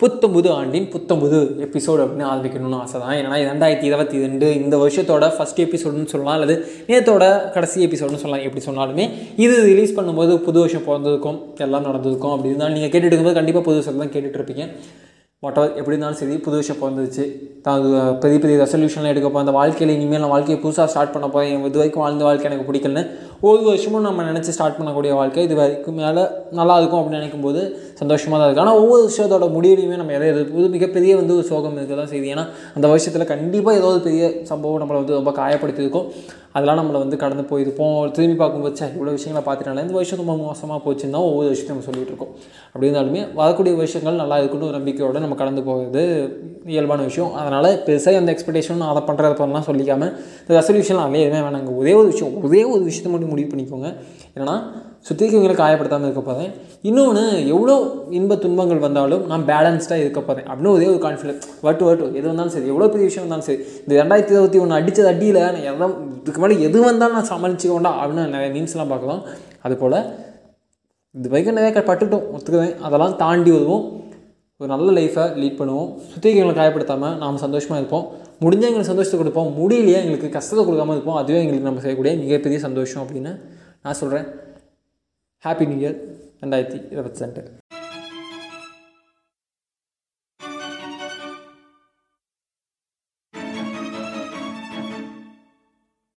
புத்தம்புது ஆண்டின் புத்தம்புது எபிசோடு அப்படின்னு ஆரம்பிக்கணும்னு ஆசை தான் ஏன்னா ரெண்டாயிரத்தி இருபத்தி ரெண்டு இந்த வருஷத்தோட ஃபஸ்ட் எபிசோடுன்னு சொல்லலாம் அல்லது நேத்தோட கடைசி எபிசோடுன்னு சொல்லலாம் எப்படி சொன்னாலுமே இது ரிலீஸ் பண்ணும்போது புது வருஷம் பிறந்ததுக்கும் எல்லாம் நடந்ததுக்கும் அப்படி இருந்தாலும் நீங்கள் கேட்டுட்டு இருக்கும்போது கண்டிப்பாக புது வருஷம் தான் கேட்டுட்டு இருப்பீங்க. மொட்டவர் எப்படி இருந்தாலும் சரி புது வருஷம் பிறந்துச்சு தான் அது பெரிய பெரிய ரெசல்யூஷன்லாம் எடுக்க போகிறேன் அந்த வாழ்க்கையில் இனிமேல் நான் வாழ்க்கையை புதுசாக ஸ்டார்ட் பண்ண போகிறேன் இது வரைக்கும் வாழ்ந்த வாழ்க்கை எனக்கு பிடிக்கலன்னு ஒரு வருஷமும் நம்ம நினச்சி ஸ்டார்ட் பண்ணக்கூடிய வாழ்க்கை. இது வரைக்கும் மேலே நல்லா இருக்கும் அப்படின்னு நினைக்கும் போது சந்தோஷமாக தான் இருக்குது ஆனால் ஒவ்வொரு விஷயத்தோட முடிவுலையுமே நம்ம எதை எது மிகப்பெரிய வந்து ஒரு சோகம் இருக்க தான் செய்யுது. ஏன்னா அந்த வருஷத்தில் கண்டிப்பாக ஏதோ ஒரு பெரிய சம்பவம் நம்மளை வந்து ரொம்ப காயப்படுத்தியிருக்கும். அதெல்லாம் நம்மளை வந்து கடந்து போயிருப்போம். திரும்பி பார்க்கும்போது இவ்வளோ விஷயங்களை பார்த்துட்டால இந்த வருஷம் ரொம்ப மோசமாக போச்சுன்னு தான் ஒவ்வொரு விஷயத்தையும் நம்ம சொல்லிட்டு இருக்கோம். அப்படி இருந்தாலுமே வரக்கூடிய விஷயங்கள் நல்லா இருக்குன்னு ஒரு நம்பிக்கையோடு நம்ம கடந்து போகிறது இயல்பான விஷயம். அதனால் பெருசாக அந்த எக்ஸ்பெக்டேஷன் அதை பண்ணுறத பண்ணலாம் சொல்லிக்காமல் இந்த ரெசல்யூஷன்லாம் அதே எதுவுமே வேணாங்க. ஒரே ஒரு விஷயம் ஒரே ஒரு விஷயத்தை மட்டும் முடிவு பண்ணிக்கோங்க. ஏன்னா சுற்றி இருக்கவங்களை காயப்படுத்தாமல் இருக்க போகிறேன் இன்னொன்று எவ்வளோ இன்ப துன்பங்கள் வந்தாலும் நான் பேலன்ஸ்டாக இருக்க போகிறேன் அப்படின்னு ஒரே ஒரு கான்ஃபிடன்ஸ் வட்டு வட்டு எது வந்தாலும் சரி எவ்வளோ பெரிய விஷயம் வந்தாலும் சரி இந்த ரெண்டாயிரத்தி இருபத்தி ஒன்று அடித்தது அடியில் நான் எதை இதுக்கு மேலே எது வந்தாலும் நான் சமாளிச்சுக்கோண்டா அப்படின்னு நிறைய மீன்ஸ்லாம் பார்க்கலாம் அதுபோல் இது வரைக்கும் நிறைய க- பட்டுட்டோம் ஒத்துக்குவேன் அதெல்லாம் தாண்டி வருவோம். ஒரு நல்ல லைஃப்பை லீட் பண்ணுவோம். சுற்றி எங்களை காயப்படுத்தாமல் நாம் சந்தோஷமாக இருப்போம். முடிஞ்ச எங்களுக்கு சந்தோஷத்தை கொடுப்போம். முடியலையே எங்களுக்கு கஷ்டத்தை கொடுக்காம இருப்போம். அதுவே எங்களுக்கு நம்ம செய்யக்கூடிய மிகப்பெரிய சந்தோஷம் அப்படின்னு நான் சொல்கிறேன் ஹாப்பி நியூ இயர் ரெண்டாயிரத்தி இருபத்தி ரெண்டு.